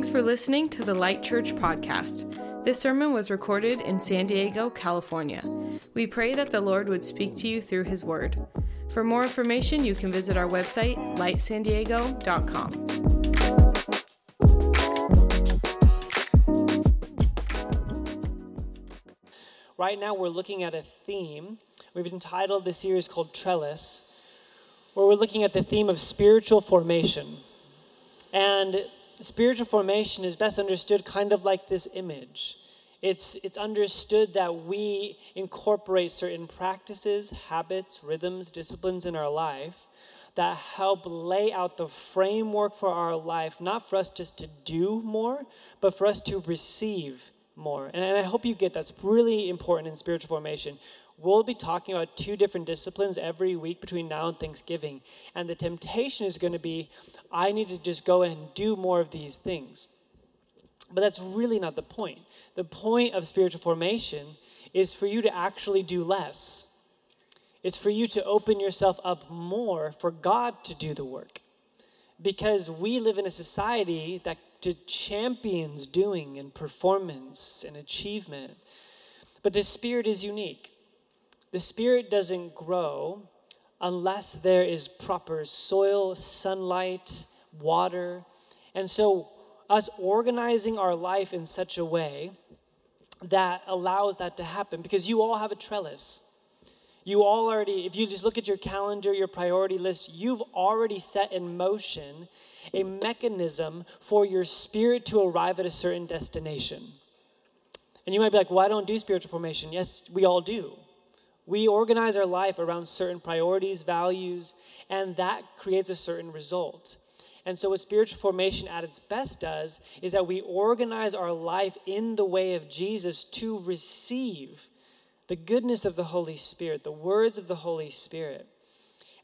Thanks for listening to the Light Church podcast. This sermon was recorded in San Diego, California. We pray that the Lord would speak to you through His Word. For more information, you can visit our website, lightsandiego.com. Right now, we're looking at a theme. We've entitled this series called Trellis, where we're looking at the theme of spiritual formation. And spiritual formation is best understood kind of like this image. It's, it's understood that we incorporate certain practices, habits, rhythms, disciplines in our life that help lay out the framework for our life, not for us just to do more, but for us to receive more. And, and I hope you get that's really important in spiritual formation. We'll be talking about two different disciplines every week between now and Thanksgiving. And the temptation is going to be I need to just go and do more of these things. But that's really not the point. The point of spiritual formation is for you to actually do less. It's for you to open yourself up more for God to do the work. Because we live in a society that champions doing and performance and achievement. But the spirit is unique. The spirit doesn't grow unless there is proper soil, sunlight, water. And so, us organizing our life in such a way that allows that to happen, because you all have a trellis. You all already, if you just look at your calendar, your priority list, you've already set in motion a mechanism for your spirit to arrive at a certain destination. And you might be like, well, I don't do spiritual formation. Yes, we all do. We organize our life around certain priorities, values, and that creates a certain result. And so, what spiritual formation at its best does is that we organize our life in the way of Jesus to receive the goodness of the Holy Spirit, the words of the Holy Spirit.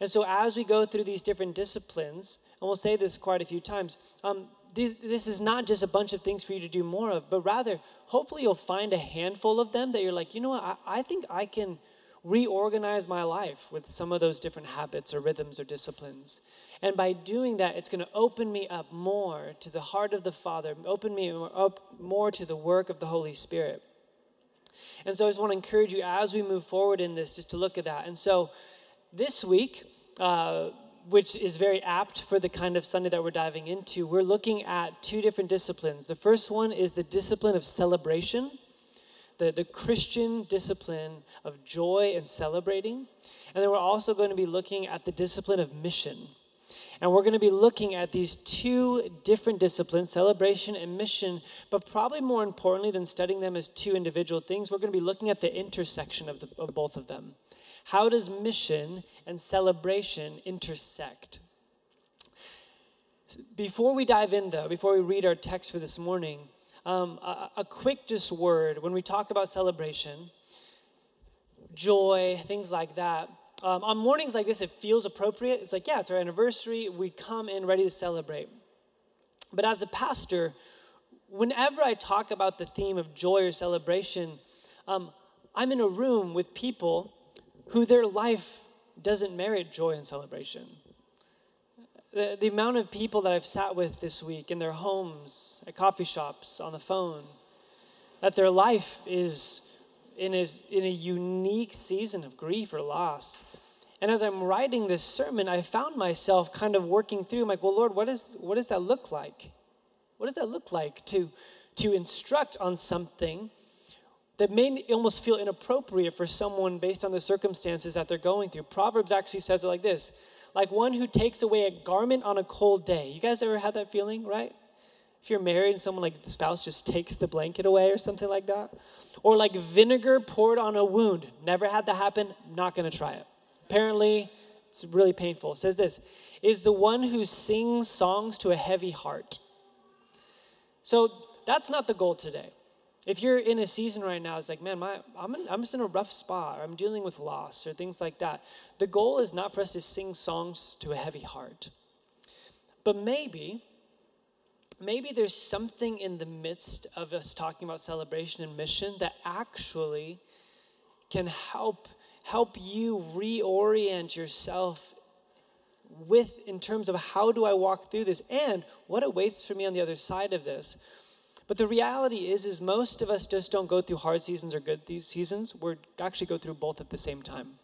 And so, as we go through these different disciplines, and we'll say this quite a few times, um, this, this is not just a bunch of things for you to do more of, but rather, hopefully, you'll find a handful of them that you're like, you know what, I, I think I can reorganize my life with some of those different habits or rhythms or disciplines. And by doing that, it's going to open me up more to the heart of the Father, open me up more to the work of the Holy Spirit. And so I just want to encourage you as we move forward in this, just to look at that. And so this week, uh, which is very apt for the kind of Sunday that we're diving into, we're looking at two different disciplines. The first one is the discipline of celebration the, the Christian discipline of joy and celebrating. And then we're also going to be looking at the discipline of mission. And we're going to be looking at these two different disciplines, celebration and mission, but probably more importantly than studying them as two individual things, we're going to be looking at the intersection of, the, of both of them. How does mission and celebration intersect? Before we dive in, though, before we read our text for this morning, um, a, a quick just word when we talk about celebration, joy, things like that. Um, on mornings like this, it feels appropriate. It's like, yeah, it's our anniversary. We come in ready to celebrate. But as a pastor, whenever I talk about the theme of joy or celebration, um, I'm in a room with people who their life doesn't merit joy and celebration the, the amount of people that I've sat with this week in their homes, at coffee shops, on the phone, that their life is in a, in a unique season of grief or loss. And as I'm writing this sermon, I found myself kind of working through, I'm like, well, Lord, what, is, what does that look like? What does that look like to, to instruct on something that may almost feel inappropriate for someone based on the circumstances that they're going through? Proverbs actually says it like this like one who takes away a garment on a cold day. You guys ever had that feeling, right? If you're married and someone like the spouse just takes the blanket away or something like that. Or like vinegar poured on a wound. Never had that happen, not gonna try it. Apparently, it's really painful. It says this is the one who sings songs to a heavy heart. So that's not the goal today. If you're in a season right now, it's like, man, my, I'm, in, I'm just in a rough spot, or I'm dealing with loss, or things like that. The goal is not for us to sing songs to a heavy heart. But maybe, maybe there's something in the midst of us talking about celebration and mission that actually can help help you reorient yourself with in terms of how do I walk through this and what awaits for me on the other side of this. But the reality is is most of us just don't go through hard seasons or good these seasons. We actually go through both at the same time.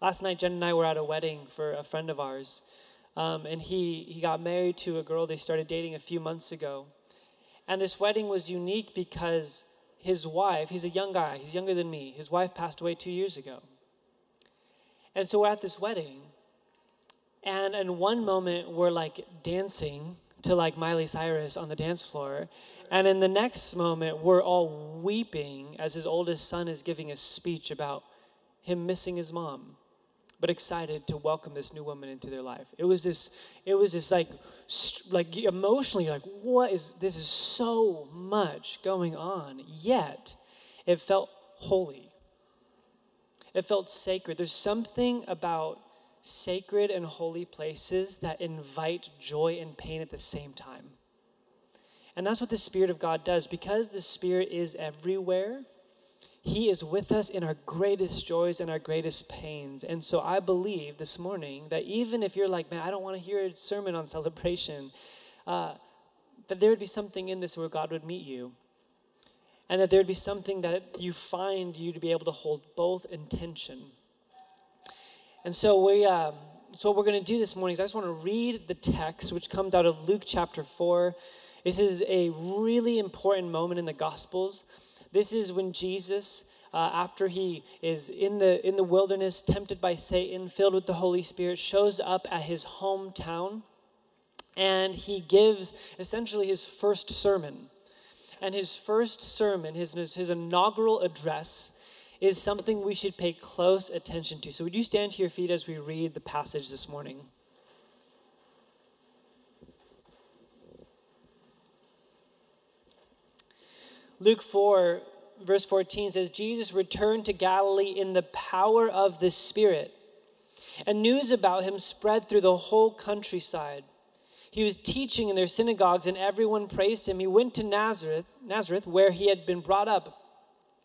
Last night Jen and I were at a wedding for a friend of ours. Um, and he, he got married to a girl they started dating a few months ago. And this wedding was unique because his wife, he's a young guy, he's younger than me, his wife passed away two years ago. And so we're at this wedding, and in one moment we're like dancing to like Miley Cyrus on the dance floor. And in the next moment, we're all weeping as his oldest son is giving a speech about him missing his mom but excited to welcome this new woman into their life. It was this, it was this like, like emotionally, like, what is, this is so much going on, yet it felt holy. It felt sacred. There's something about sacred and holy places that invite joy and pain at the same time. And that's what the Spirit of God does. Because the Spirit is everywhere, he is with us in our greatest joys and our greatest pains. And so I believe this morning that even if you're like, man, I don't want to hear a sermon on celebration, uh, that there would be something in this where God would meet you. And that there would be something that you find you to be able to hold both in tension. And so we, uh, so what we're going to do this morning is I just want to read the text, which comes out of Luke chapter 4. This is a really important moment in the Gospels this is when Jesus, uh, after he is in the, in the wilderness, tempted by Satan, filled with the Holy Spirit, shows up at his hometown and he gives essentially his first sermon. And his first sermon, his, his inaugural address, is something we should pay close attention to. So, would you stand to your feet as we read the passage this morning? Luke 4, verse 14 says, Jesus returned to Galilee in the power of the Spirit, and news about him spread through the whole countryside. He was teaching in their synagogues, and everyone praised him. He went to Nazareth, Nazareth, where he had been brought up.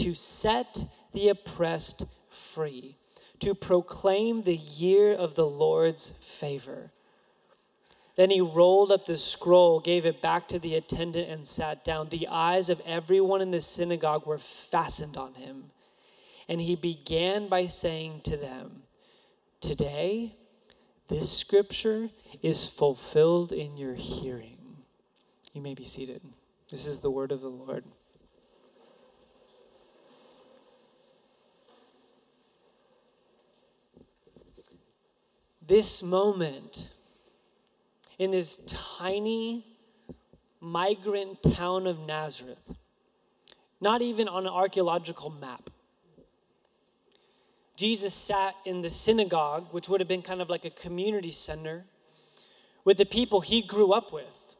to set the oppressed free, to proclaim the year of the Lord's favor. Then he rolled up the scroll, gave it back to the attendant, and sat down. The eyes of everyone in the synagogue were fastened on him. And he began by saying to them, Today, this scripture is fulfilled in your hearing. You may be seated. This is the word of the Lord. This moment in this tiny migrant town of Nazareth, not even on an archaeological map. Jesus sat in the synagogue, which would have been kind of like a community center, with the people he grew up with.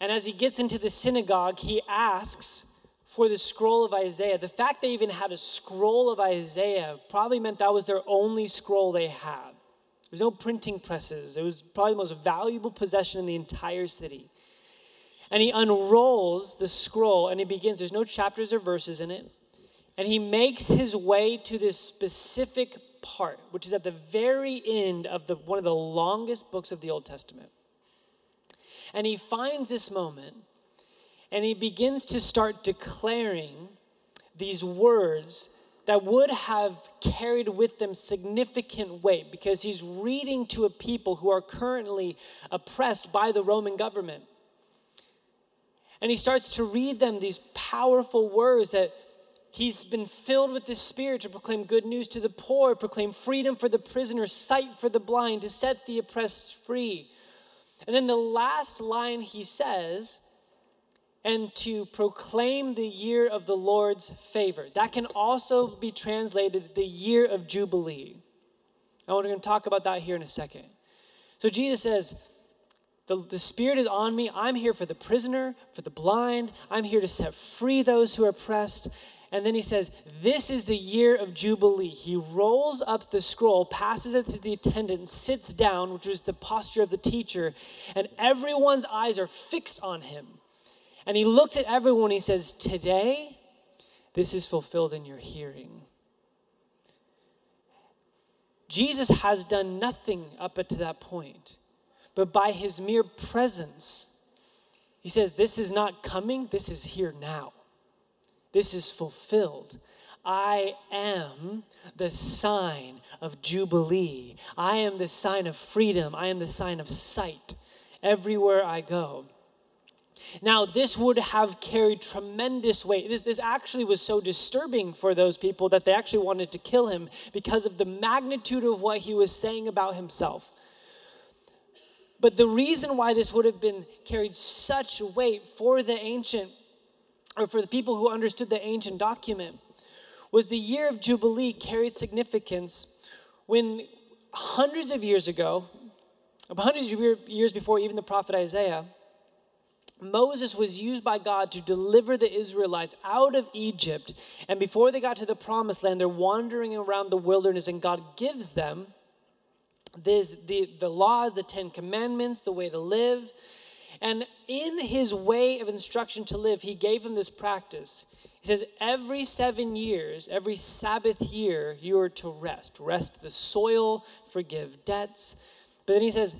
And as he gets into the synagogue, he asks for the scroll of Isaiah. The fact they even had a scroll of Isaiah probably meant that was their only scroll they had. There's no printing presses. It was probably the most valuable possession in the entire city. And he unrolls the scroll and he begins, there's no chapters or verses in it. And he makes his way to this specific part, which is at the very end of the, one of the longest books of the Old Testament. And he finds this moment and he begins to start declaring these words that would have carried with them significant weight because he's reading to a people who are currently oppressed by the Roman government. And he starts to read them these powerful words that he's been filled with the Spirit to proclaim good news to the poor, proclaim freedom for the prisoners, sight for the blind, to set the oppressed free. And then the last line he says and to proclaim the year of the Lord's favor. That can also be translated the year of Jubilee. And we're going to talk about that here in a second. So Jesus says, the, the Spirit is on me. I'm here for the prisoner, for the blind. I'm here to set free those who are oppressed. And then he says, This is the year of Jubilee. He rolls up the scroll, passes it to the attendant, sits down, which was the posture of the teacher, and everyone's eyes are fixed on him. And he looks at everyone, he says, Today, this is fulfilled in your hearing. Jesus has done nothing up to that point, but by his mere presence, he says, This is not coming, this is here now. This is fulfilled. I am the sign of Jubilee. I am the sign of freedom. I am the sign of sight everywhere I go. Now, this would have carried tremendous weight. This, this actually was so disturbing for those people that they actually wanted to kill him because of the magnitude of what he was saying about himself. But the reason why this would have been carried such weight for the ancient, or for the people who understood the ancient document, was the year of Jubilee carried significance when hundreds of years ago, hundreds of years before even the prophet Isaiah, Moses was used by God to deliver the Israelites out of Egypt. And before they got to the promised land, they're wandering around the wilderness, and God gives them this, the, the laws, the Ten Commandments, the way to live. And in his way of instruction to live, he gave them this practice. He says, Every seven years, every Sabbath year, you are to rest. Rest the soil, forgive debts. But then he says,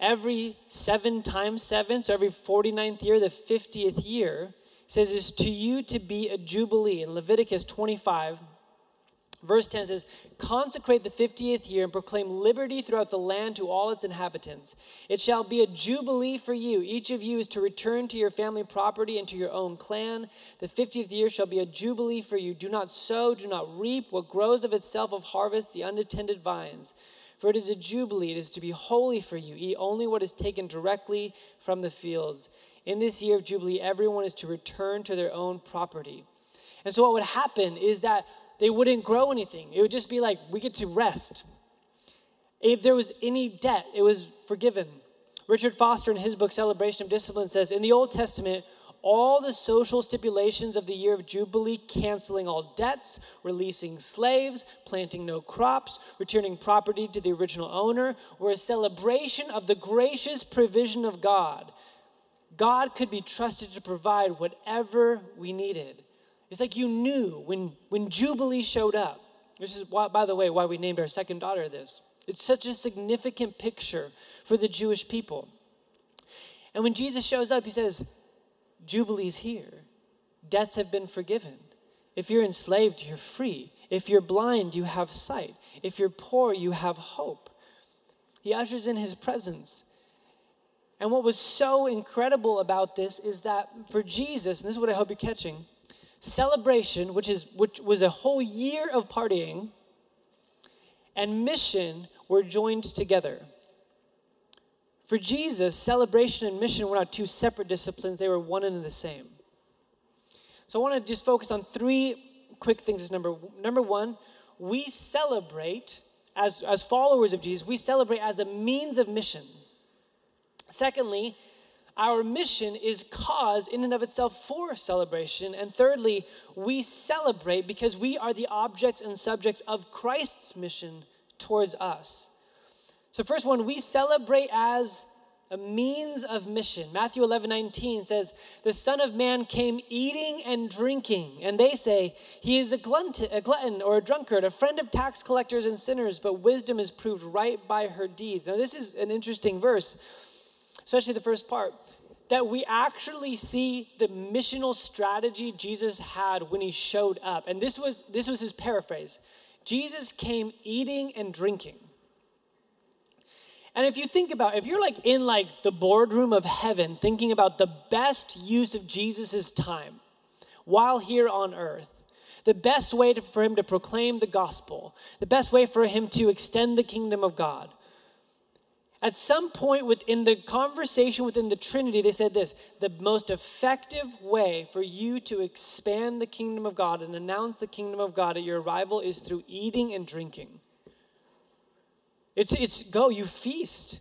every seven times seven, so every 49th year, the 50th year, says, is to you to be a jubilee. In Leviticus 25, verse 10 says, Consecrate the 50th year and proclaim liberty throughout the land to all its inhabitants. It shall be a jubilee for you. Each of you is to return to your family property and to your own clan. The 50th year shall be a jubilee for you. Do not sow, do not reap what grows of itself of harvest, the unattended vines. For it is a jubilee, it is to be holy for you. Eat only what is taken directly from the fields. In this year of jubilee, everyone is to return to their own property. And so, what would happen is that they wouldn't grow anything. It would just be like, we get to rest. If there was any debt, it was forgiven. Richard Foster, in his book Celebration of Discipline, says In the Old Testament, all the social stipulations of the year of Jubilee, canceling all debts, releasing slaves, planting no crops, returning property to the original owner, were a celebration of the gracious provision of God. God could be trusted to provide whatever we needed. It's like you knew when, when Jubilee showed up. This is, why, by the way, why we named our second daughter this. It's such a significant picture for the Jewish people. And when Jesus shows up, he says, Jubilee's here. Debts have been forgiven. If you're enslaved, you're free. If you're blind, you have sight. If you're poor, you have hope. He ushers in his presence. And what was so incredible about this is that for Jesus, and this is what I hope you're catching, celebration, which is which was a whole year of partying, and mission were joined together. For Jesus, celebration and mission were not two separate disciplines, they were one and the same. So I want to just focus on three quick things as number number 1, we celebrate as as followers of Jesus, we celebrate as a means of mission. Secondly, our mission is cause in and of itself for celebration. And thirdly, we celebrate because we are the objects and subjects of Christ's mission towards us. So, first one, we celebrate as a means of mission. Matthew 11, 19 says, The Son of Man came eating and drinking, and they say, He is a glutton, a glutton or a drunkard, a friend of tax collectors and sinners, but wisdom is proved right by her deeds. Now, this is an interesting verse, especially the first part, that we actually see the missional strategy Jesus had when he showed up. And this was, this was his paraphrase Jesus came eating and drinking. And if you think about, if you're like in like the boardroom of heaven, thinking about the best use of Jesus' time while here on earth, the best way to, for him to proclaim the gospel, the best way for him to extend the kingdom of God. At some point within the conversation within the Trinity, they said this the most effective way for you to expand the kingdom of God and announce the kingdom of God at your arrival is through eating and drinking. It's, it's go, you feast.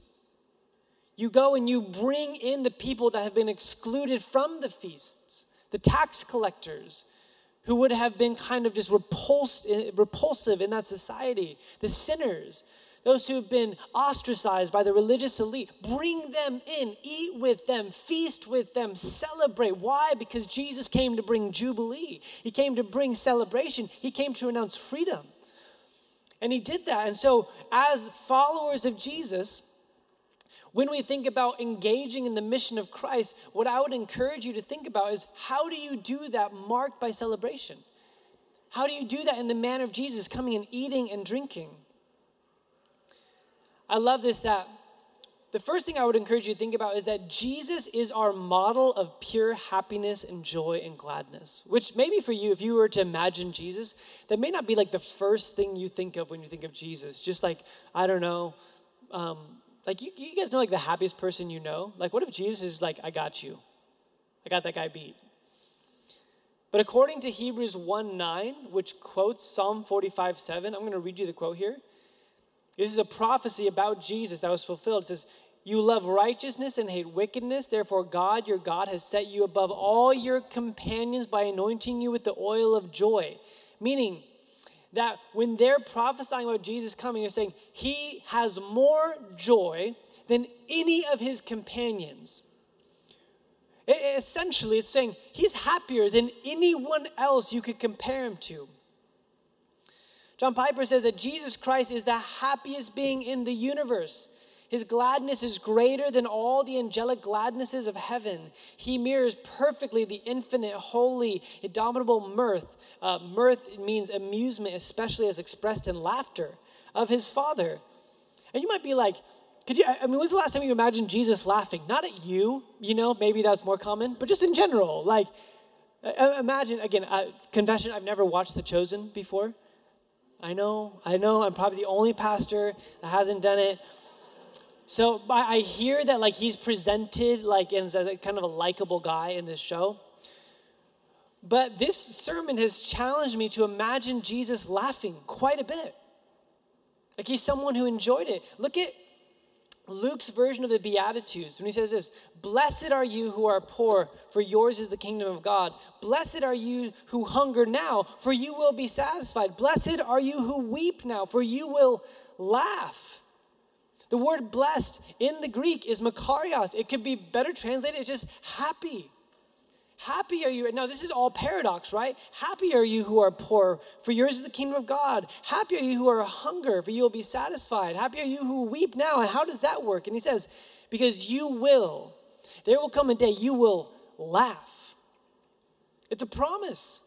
You go and you bring in the people that have been excluded from the feasts, the tax collectors who would have been kind of just repulsed, eh, repulsive in that society, the sinners, those who have been ostracized by the religious elite. Bring them in, eat with them, feast with them, celebrate. Why? Because Jesus came to bring jubilee, He came to bring celebration, He came to announce freedom. And He did that. And so, as followers of Jesus, when we think about engaging in the mission of Christ, what I would encourage you to think about is how do you do that marked by celebration? How do you do that in the manner of Jesus, coming and eating and drinking? I love this that the first thing I would encourage you to think about is that Jesus is our model of pure happiness and joy and gladness. Which maybe for you, if you were to imagine Jesus, that may not be like the first thing you think of when you think of Jesus. Just like, I don't know, um, like, you, you guys know, like, the happiest person you know? Like, what if Jesus is like, I got you? I got that guy beat. But according to Hebrews 1 9, which quotes Psalm 45 7, I'm going to read you the quote here. This is a prophecy about Jesus that was fulfilled. It says, You love righteousness and hate wickedness. Therefore, God, your God, has set you above all your companions by anointing you with the oil of joy. Meaning, that when they're prophesying about Jesus coming, they're saying he has more joy than any of his companions. It, essentially, it's saying he's happier than anyone else you could compare him to. John Piper says that Jesus Christ is the happiest being in the universe. His gladness is greater than all the angelic gladnesses of heaven. He mirrors perfectly the infinite, holy, indomitable mirth. Uh, mirth means amusement, especially as expressed in laughter of his Father. And you might be like, could you, I mean, when's the last time you imagined Jesus laughing? Not at you, you know, maybe that's more common, but just in general. Like, imagine, again, uh, confession, I've never watched The Chosen before. I know, I know, I'm probably the only pastor that hasn't done it. So I hear that like he's presented like as a kind of a likable guy in this show. But this sermon has challenged me to imagine Jesus laughing quite a bit. Like he's someone who enjoyed it. Look at Luke's version of the Beatitudes when he says this Blessed are you who are poor, for yours is the kingdom of God. Blessed are you who hunger now, for you will be satisfied. Blessed are you who weep now, for you will laugh. The word blessed in the Greek is makarios. It could be better translated as just happy. Happy are you. Now, this is all paradox, right? Happy are you who are poor, for yours is the kingdom of God. Happy are you who are hunger, for you will be satisfied. Happy are you who weep now. And how does that work? And he says, because you will. There will come a day you will laugh. It's a promise.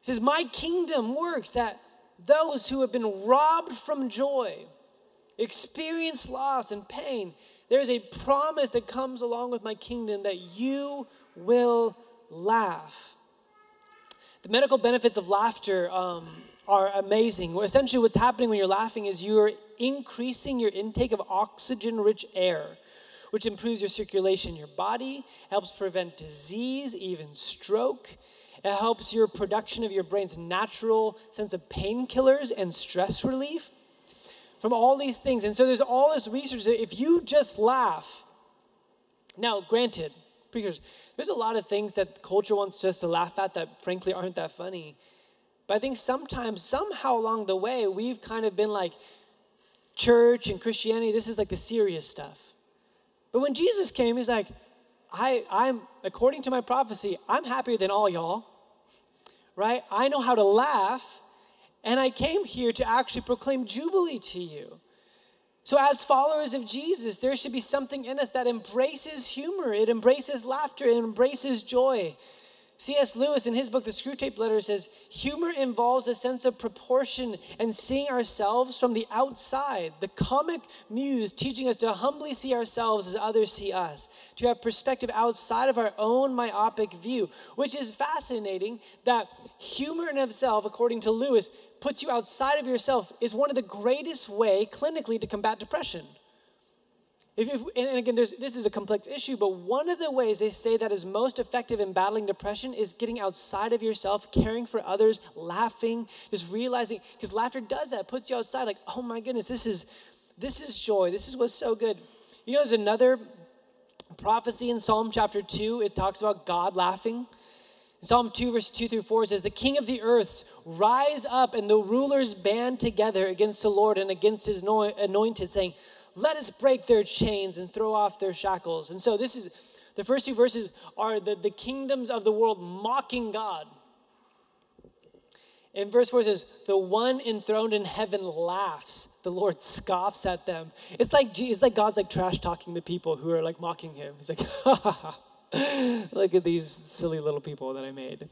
He says, My kingdom works that those who have been robbed from joy, experience loss and pain, there's a promise that comes along with my kingdom that you will laugh. The medical benefits of laughter um, are amazing. Essentially, what's happening when you're laughing is you're increasing your intake of oxygen rich air, which improves your circulation in your body, helps prevent disease, even stroke. It helps your production of your brain's natural sense of painkillers and stress relief from all these things. And so there's all this research that if you just laugh, now granted, because there's a lot of things that culture wants us to laugh at that frankly aren't that funny. But I think sometimes, somehow along the way, we've kind of been like, church and Christianity, this is like the serious stuff. But when Jesus came, he's like, I, I'm, according to my prophecy, I'm happier than all y'all, right? I know how to laugh and I came here to actually proclaim Jubilee to you. So, as followers of Jesus, there should be something in us that embraces humor, it embraces laughter, it embraces joy. C.S. Lewis, in his book, The Screwtape Letter, says humor involves a sense of proportion and seeing ourselves from the outside. The comic muse teaching us to humbly see ourselves as others see us, to have perspective outside of our own myopic view, which is fascinating that humor in itself, according to Lewis, puts you outside of yourself is one of the greatest way clinically to combat depression. If, if, and again, this is a complex issue, but one of the ways they say that is most effective in battling depression is getting outside of yourself, caring for others, laughing, just realizing, because laughter does that, puts you outside, like, oh my goodness, this is, this is joy. This is what's so good. You know, there's another prophecy in Psalm chapter 2, it talks about God laughing. Psalm 2, verse 2 through 4 says, The king of the earths rise up, and the rulers band together against the Lord and against his anointed, saying, let us break their chains and throw off their shackles. And so this is the first two verses are the, the kingdoms of the world mocking God. In verse 4 says, The one enthroned in heaven laughs. The Lord scoffs at them. It's like, it's like God's like trash talking the people who are like mocking him. He's like, ha ha. Look at these silly little people that I made.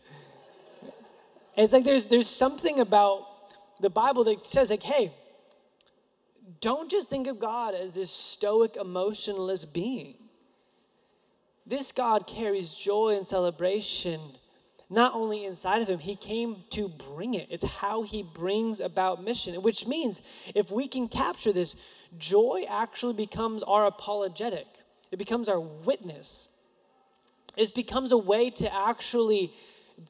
And it's like there's there's something about the Bible that says, like, hey, don't just think of God as this stoic, emotionless being. This God carries joy and celebration not only inside of him, he came to bring it. It's how he brings about mission, which means if we can capture this, joy actually becomes our apologetic, it becomes our witness. It becomes a way to actually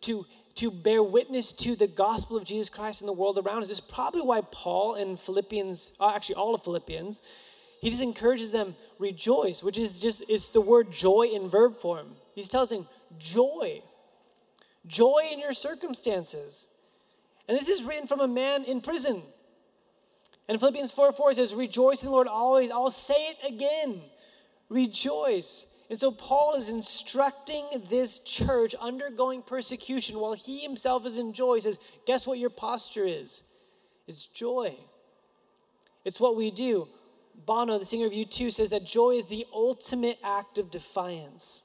to to bear witness to the gospel of Jesus Christ in the world around us. is probably why Paul in Philippians, uh, actually all of Philippians, he just encourages them rejoice, which is just it's the word joy in verb form. He's telling joy, joy in your circumstances, and this is written from a man in prison. And Philippians 4 4 says, Rejoice in the Lord always. I'll say it again. Rejoice. And so Paul is instructing this church undergoing persecution while he himself is in joy. He says, Guess what your posture is? It's joy. It's what we do. Bono, the singer of U2, says that joy is the ultimate act of defiance.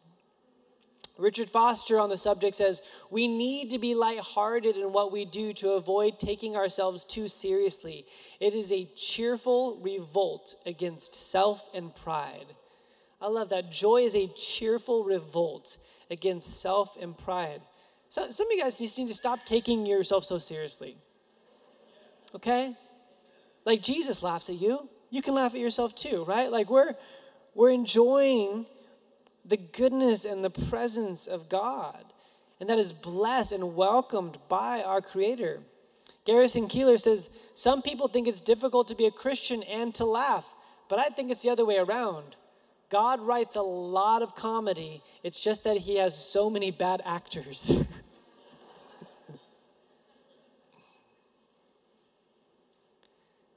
Richard Foster on the subject says, We need to be lighthearted in what we do to avoid taking ourselves too seriously. It is a cheerful revolt against self and pride. I love that. Joy is a cheerful revolt against self and pride. So, some of you guys just need to stop taking yourself so seriously. Okay? Like Jesus laughs at you. You can laugh at yourself too, right? Like we're we're enjoying the goodness and the presence of God. And that is blessed and welcomed by our Creator. Garrison Keillor says, Some people think it's difficult to be a Christian and to laugh, but I think it's the other way around. God writes a lot of comedy, it's just that he has so many bad actors.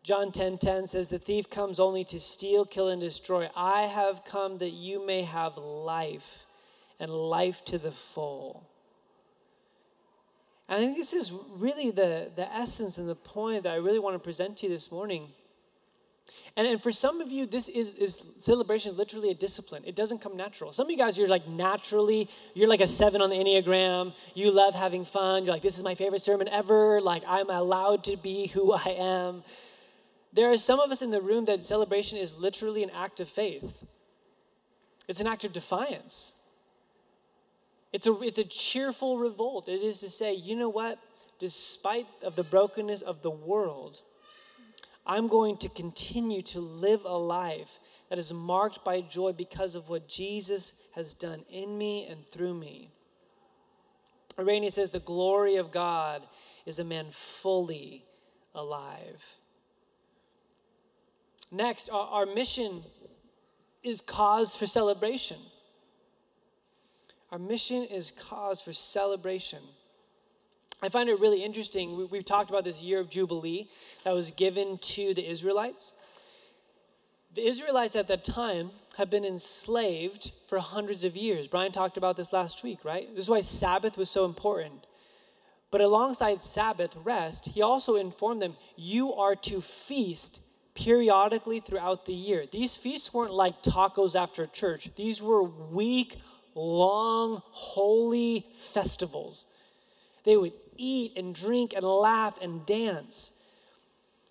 John 10:10 10, 10 says the thief comes only to steal, kill and destroy. I have come that you may have life and life to the full. And I think this is really the, the essence and the point that I really want to present to you this morning. And, and for some of you, this is, is celebration is literally a discipline. It doesn't come natural. Some of you guys, you're like naturally, you're like a seven on the Enneagram. You love having fun. You're like, this is my favorite sermon ever. Like, I'm allowed to be who I am. There are some of us in the room that celebration is literally an act of faith. It's an act of defiance. It's a, it's a cheerful revolt. It is to say, you know what? Despite of the brokenness of the world, I'm going to continue to live a life that is marked by joy because of what Jesus has done in me and through me. Irenaeus says, The glory of God is a man fully alive. Next, our, our mission is cause for celebration. Our mission is cause for celebration. I find it really interesting. We, have talked about this year of Jubilee that was given to the Israelites. The Israelites at that time have been enslaved for hundreds of years. Brian talked about this last week, right? This is why Sabbath was so important. But alongside Sabbath rest, he also informed them you are to feast periodically throughout the year. These feasts weren't like tacos after church, these were week long, holy festivals. They would eat and drink and laugh and dance.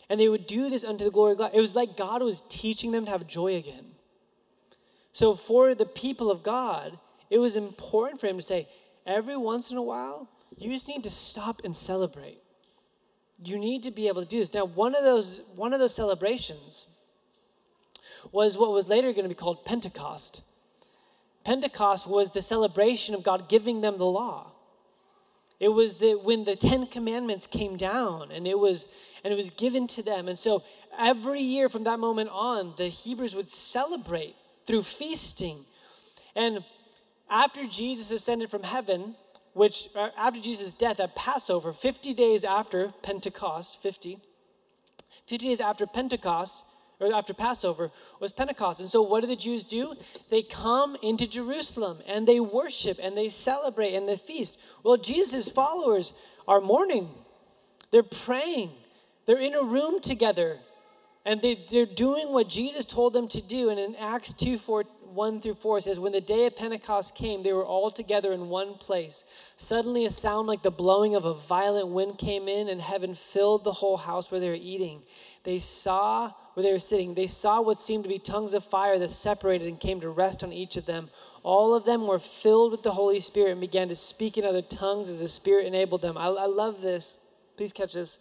And they would do this unto the glory of God. It was like God was teaching them to have joy again. So, for the people of God, it was important for him to say, every once in a while, you just need to stop and celebrate. You need to be able to do this. Now, one of those, one of those celebrations was what was later going to be called Pentecost. Pentecost was the celebration of God giving them the law. It was that when the Ten Commandments came down and it was and it was given to them. And so every year from that moment on, the Hebrews would celebrate through feasting. And after Jesus ascended from heaven, which uh, after Jesus' death at Passover, 50 days after Pentecost, 50, 50 days after Pentecost, or after Passover, was Pentecost. And so, what do the Jews do? They come into Jerusalem and they worship and they celebrate and they feast. Well, Jesus' followers are mourning, they're praying, they're in a room together, and they, they're doing what Jesus told them to do. And in Acts 2 4, 1 through 4 says, When the day of Pentecost came, they were all together in one place. Suddenly, a sound like the blowing of a violent wind came in, and heaven filled the whole house where they were eating. They saw where they were sitting, they saw what seemed to be tongues of fire that separated and came to rest on each of them. All of them were filled with the Holy Spirit and began to speak in other tongues as the Spirit enabled them. I, I love this. Please catch this.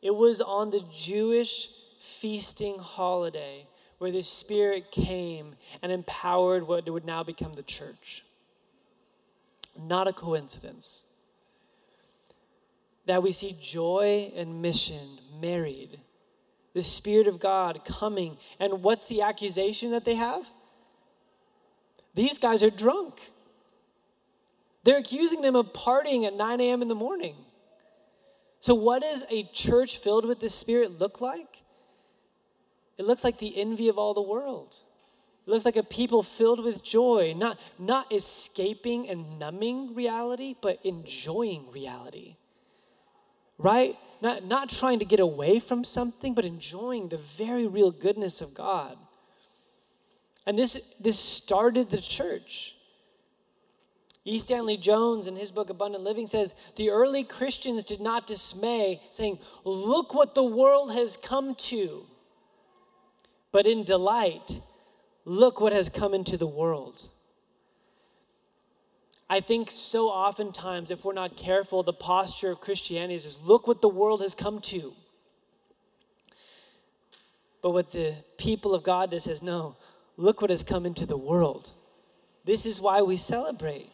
It was on the Jewish feasting holiday where the Spirit came and empowered what would now become the church. Not a coincidence that we see joy and mission married. The Spirit of God coming. And what's the accusation that they have? These guys are drunk. They're accusing them of partying at 9 a.m. in the morning. So, what does a church filled with the Spirit look like? It looks like the envy of all the world. It looks like a people filled with joy, not, not escaping and numbing reality, but enjoying reality. Right? Not, not trying to get away from something, but enjoying the very real goodness of God. And this, this started the church. E. Stanley Jones, in his book Abundant Living, says the early Christians did not dismay, saying, Look what the world has come to but in delight, look what has come into the world. I think so oftentimes, if we're not careful, the posture of Christianity is look what the world has come to. But what the people of God does is no, look what has come into the world. This is why we celebrate.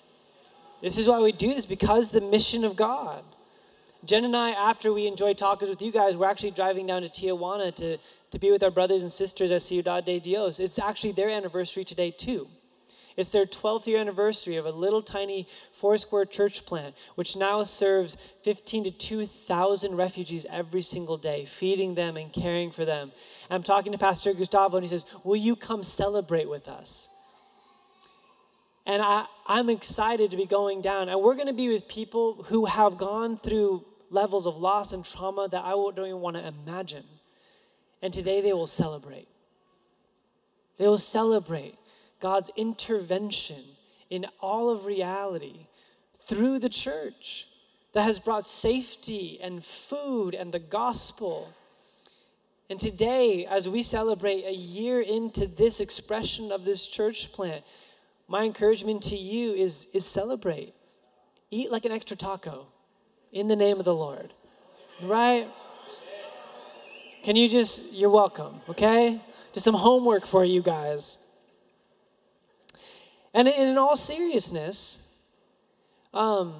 This is why we do this, because the mission of God. Jen and I, after we enjoyed tacos with you guys, we're actually driving down to Tijuana to to be with our brothers and sisters at Ciudad de Dios. It's actually their anniversary today, too. It's their 12th year anniversary of a little tiny four square church plant, which now serves 15 to 2,000 refugees every single day, feeding them and caring for them. And I'm talking to Pastor Gustavo, and he says, Will you come celebrate with us? And I, I'm excited to be going down. And we're going to be with people who have gone through levels of loss and trauma that I don't even want to imagine. And today they will celebrate. They will celebrate God's intervention in all of reality through the church that has brought safety and food and the gospel. And today, as we celebrate a year into this expression of this church plant, my encouragement to you is, is celebrate. Eat like an extra taco in the name of the Lord. Right? Can you just, you're welcome, okay? Just some homework for you guys. And in all seriousness, um,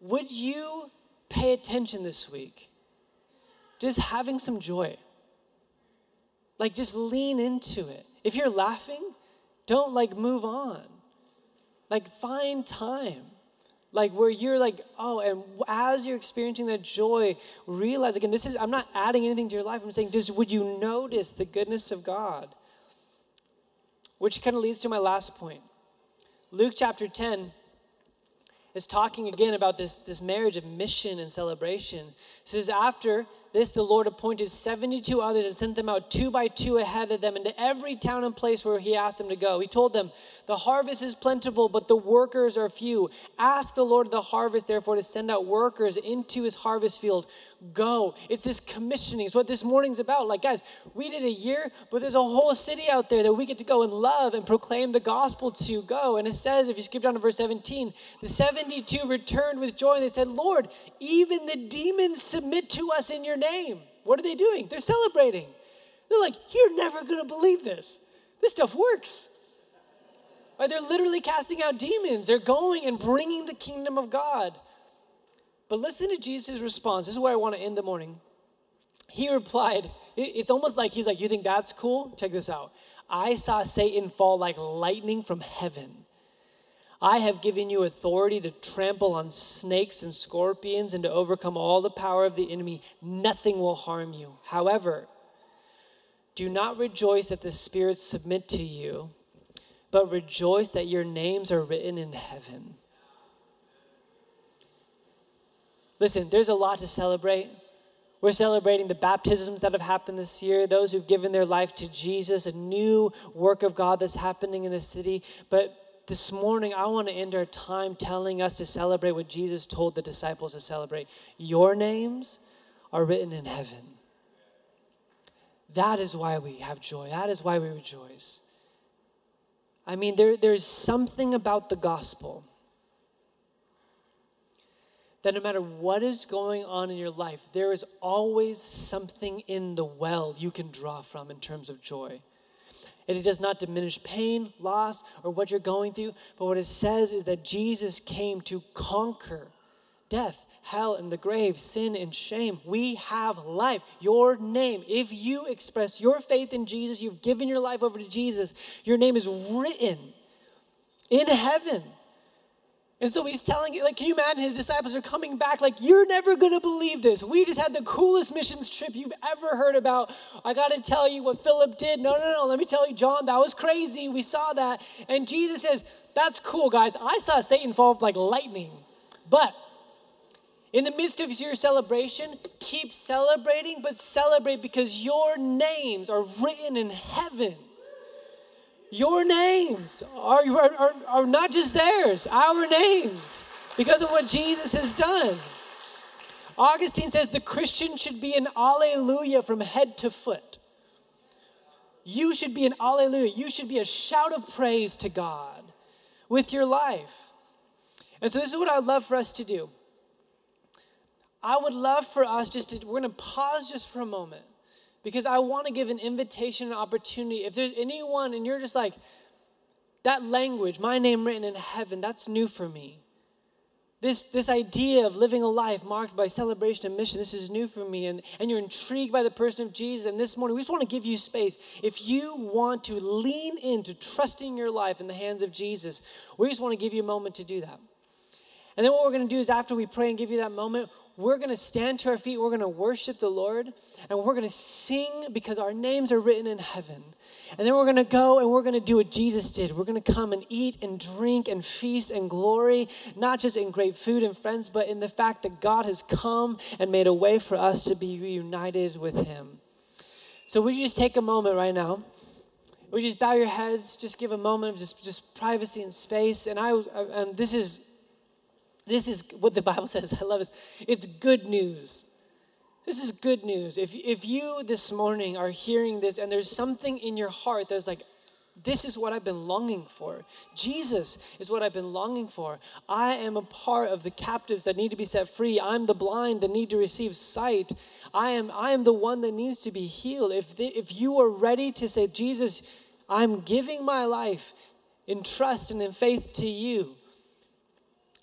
would you pay attention this week? Just having some joy. Like, just lean into it. If you're laughing, don't like move on. Like, find time. Like where you're like oh and as you're experiencing that joy realize again this is i'm not adding anything to your life. I'm saying just would you notice the goodness of god? Which kind of leads to my last point. Luke chapter 10 is talking again about this, this marriage of mission and celebration. It says after this, the Lord appointed 72 others and sent them out two by two ahead of them into every town and place where He asked them to go. He told them, The harvest is plentiful, but the workers are few. Ask the Lord of the harvest, therefore, to send out workers into His harvest field. Go. It's this commissioning. It's what this morning's about. Like, guys, we did a year, but there's a whole city out there that we get to go and love and proclaim the gospel to go. And it says, if you skip down to verse 17, the 72 returned with joy and they said, Lord, even the demons submit to us in your name name. What are they doing? They're celebrating. They're like, You're never going to believe this. This stuff works. Right? They're literally casting out demons. They're going and bringing the kingdom of God. But listen to Jesus' response. This is where I want to end the morning. He replied, It's almost like he's like, You think that's cool? Check this out. I saw Satan fall like lightning from heaven. I have given you authority to trample on snakes and scorpions and to overcome all the power of the enemy. Nothing will harm you. However, do not rejoice that the spirits submit to you, but rejoice that your names are written in heaven. Listen, there's a lot to celebrate. We're celebrating the baptisms that have happened this year, those who've given their life to Jesus, a new work of God that's happening in the city. But this morning, I want to end our time telling us to celebrate what Jesus told the disciples to celebrate. Your names are written in heaven. That is why we have joy. That is why we rejoice. I mean, there, there's something about the gospel that no matter what is going on in your life, there is always something in the well you can draw from in terms of joy. It does not diminish pain, loss, or what you're going through, but what it says is that Jesus came to conquer death, hell, and the grave, sin and shame. We have life. Your name, if you express your faith in Jesus, you've given your life over to Jesus, your name is written in heaven. And so he's telling, like, can you imagine his disciples are coming back, like, you're never gonna believe this. We just had the coolest missions trip you've ever heard about. I gotta tell you what Philip did. No, no, no, let me tell you, John, that was crazy. We saw that. And Jesus says, that's cool, guys. I saw Satan fall like lightning. But in the midst of your celebration, keep celebrating, but celebrate because your names are written in heaven. Your names are, are, are not just theirs, our names, because of what Jesus has done. Augustine says the Christian should be an alleluia from head to foot. You should be an alleluia. You should be a shout of praise to God with your life. And so, this is what I would love for us to do. I would love for us just to, we're going to pause just for a moment because I want to give an invitation, an opportunity. If there's anyone and you're just like, that language, my name written in heaven, that's new for me. This, this idea of living a life marked by celebration and mission, this is new for me. And, and you're intrigued by the person of Jesus. And this morning, we just want to give you space. If you want to lean into trusting your life in the hands of Jesus, we just want to give you a moment to do that. And then what we're going to do is after we pray and give you that moment, we're going to stand to our feet, we're going to worship the Lord, and we're going to sing because our names are written in heaven. And then we're going to go and we're going to do what Jesus did. We're going to come and eat and drink and feast and glory, not just in great food and friends, but in the fact that God has come and made a way for us to be reunited with Him. So, would you just take a moment right now? Would you just bow your heads, just give a moment of just, just privacy and space? And I, and this is this is what the Bible says. I love this. It's good news. This is good news. If, if you this morning are hearing this and there's something in your heart that's like, this is what I've been longing for. Jesus is what I've been longing for. I am a part of the captives that need to be set free. I'm the blind that need to receive sight. I am, I am the one that needs to be healed. If, the, if you are ready to say, Jesus, I'm giving my life in trust and in faith to you,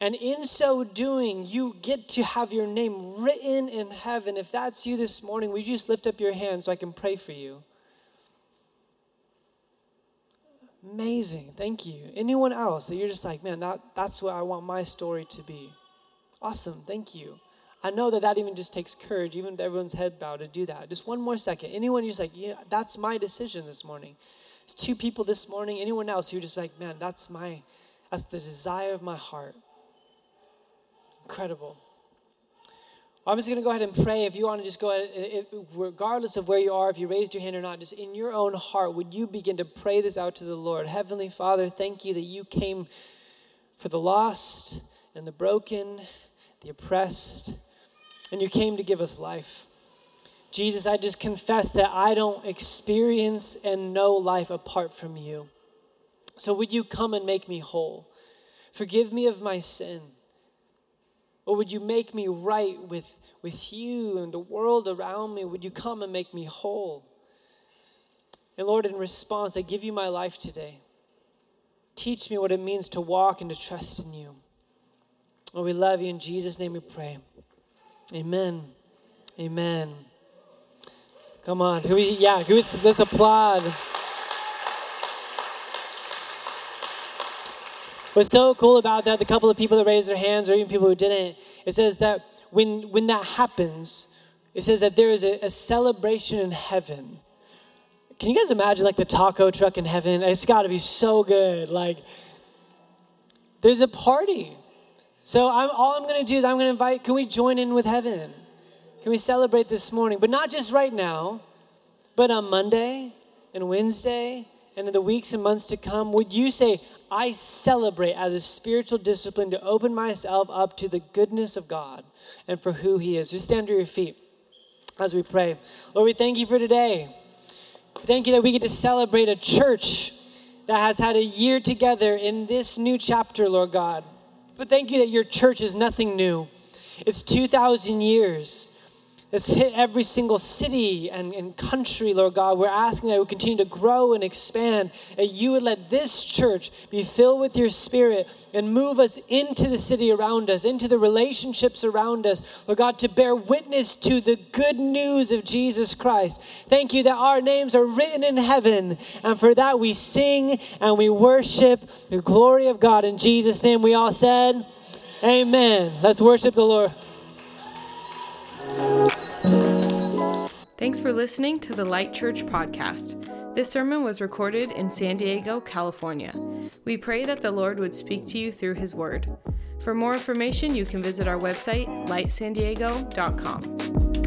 and in so doing, you get to have your name written in heaven. If that's you this morning, would you just lift up your hand so I can pray for you? Amazing. Thank you. Anyone else that you're just like, man, that, that's what I want my story to be? Awesome. Thank you. I know that that even just takes courage, even if everyone's head bowed, to do that. Just one more second. Anyone who's like, yeah, that's my decision this morning. It's two people this morning. Anyone else who're just like, man, that's my, that's the desire of my heart. Incredible. I'm just going to go ahead and pray. If you want to just go ahead, regardless of where you are, if you raised your hand or not, just in your own heart, would you begin to pray this out to the Lord? Heavenly Father, thank you that you came for the lost and the broken, the oppressed, and you came to give us life. Jesus, I just confess that I don't experience and know life apart from you. So would you come and make me whole? Forgive me of my sin. Or would you make me right with, with you and the world around me? Would you come and make me whole? And Lord, in response, I give you my life today. Teach me what it means to walk and to trust in you. Lord, we love you. In Jesus' name we pray. Amen. Amen. Come on. Can we, yeah, let's, applaud. What's so cool about that, the couple of people that raised their hands, or even people who didn't, it says that when, when that happens, it says that there is a, a celebration in heaven. Can you guys imagine like the taco truck in heaven? It's got to be so good. Like, there's a party. So I'm, all I'm going to do is I'm going to invite, can we join in with heaven? Can we celebrate this morning? But not just right now, but on Monday and Wednesday and in the weeks and months to come. Would you say, I celebrate as a spiritual discipline to open myself up to the goodness of God and for who He is. Just stand to your feet as we pray. Lord, we thank you for today. Thank you that we get to celebrate a church that has had a year together in this new chapter, Lord God. But thank you that your church is nothing new. It's 2,000 years that's hit every single city and, and country, Lord God. We're asking that we continue to grow and expand, and you would let this church be filled with your spirit and move us into the city around us, into the relationships around us, Lord God, to bear witness to the good news of Jesus Christ. Thank you that our names are written in heaven, and for that we sing and we worship the glory of God. In Jesus' name, we all said, Amen. Let's worship the Lord. Thanks for listening to the Light Church podcast. This sermon was recorded in San Diego, California. We pray that the Lord would speak to you through His Word. For more information, you can visit our website, lightsandiego.com.